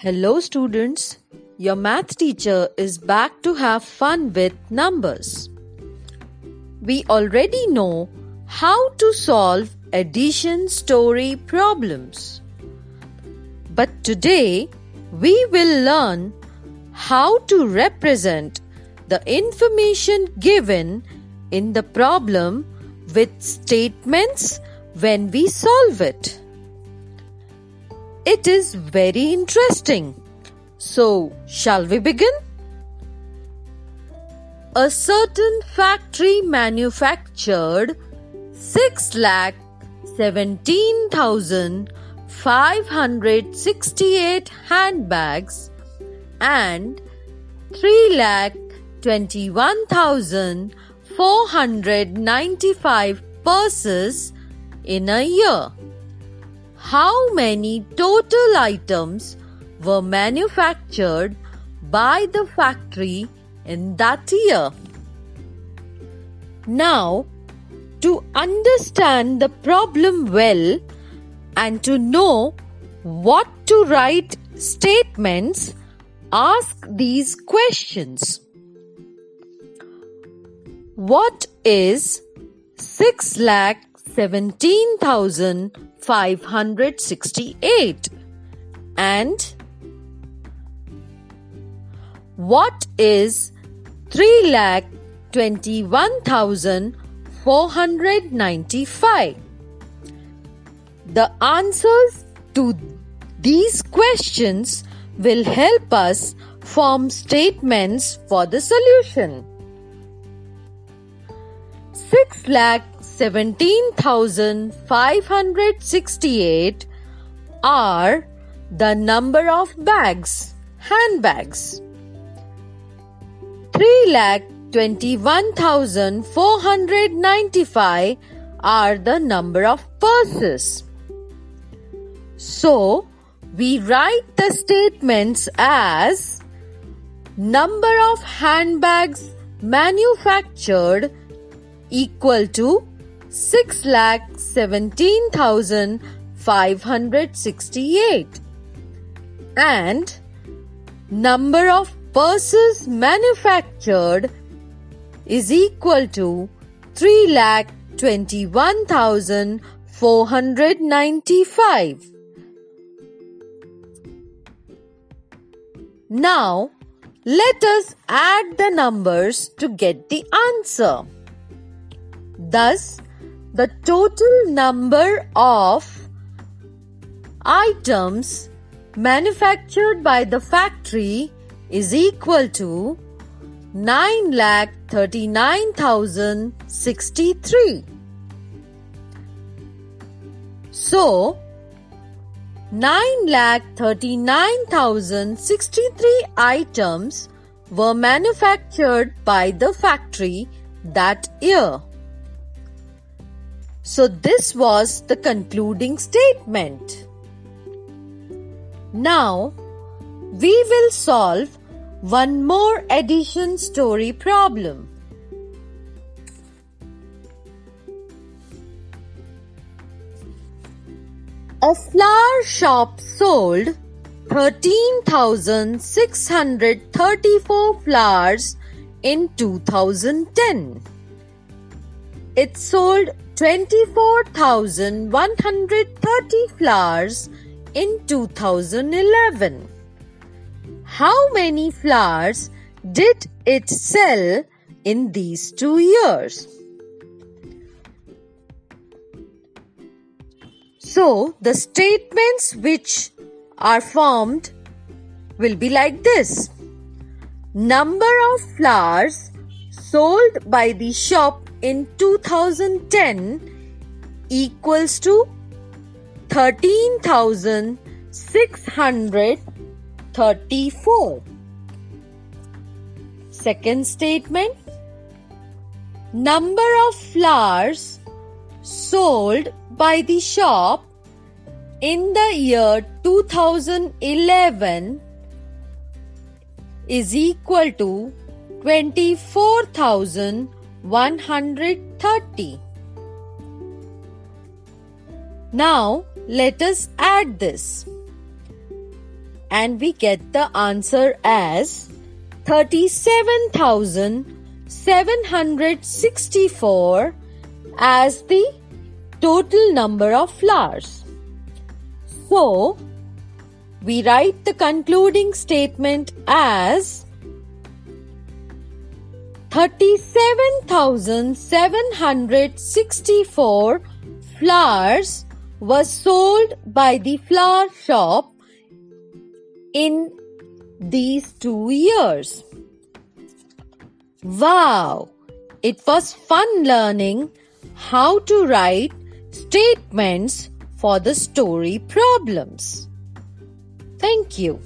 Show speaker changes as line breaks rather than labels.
Hello, students. Your math teacher is back to have fun with numbers. We already know how to solve addition story problems. But today, we will learn how to represent the information given in the problem with statements when we solve it. It is very interesting. So, shall we begin? A certain factory manufactured 6 lakh 17,568 handbags and 3 lakh 21,495 purses in a year. How many total items were manufactured by the factory in that year? Now, to understand the problem well and to know what to write statements, ask these questions. What is 6 lakh 17,568 and what is 3 lakh 21,495? The answers to these questions will help us form statements for the solution. 6 lakh 17,568 are the number of bags, handbags. 3 lakh 21,495 are the number of purses. So, we write the statements as number of handbags manufactured equal to 6 lakh 17,568 and number of purses manufactured is equal to 3 lakh 21,495. Now, let us add the numbers to get the answer. Thus, the total number of items manufactured by the factory is equal to 9 lakh 39,063. So, 9 lakh 39,063 items were manufactured by the factory that year. So this was the concluding statement. Now, we will solve one more addition story problem. A flower shop sold 13,634 flowers in 2010. It sold 24,130 flowers in 2011. How many flowers did it sell in these two years? So, the statements which are formed will be like this. Number of flowers sold by the shop in 2010 equals to 13,634. Second statement Number of flowers sold by the shop in the year 2011 is equal to 24,000 130. Now let us add this. and we get the answer as 37,764 as the total number of flowers. So, we write the concluding statement as 37,764 flowers was sold by the flower shop in these two years. Wow! It was fun learning how to write statements for the story problems. Thank you.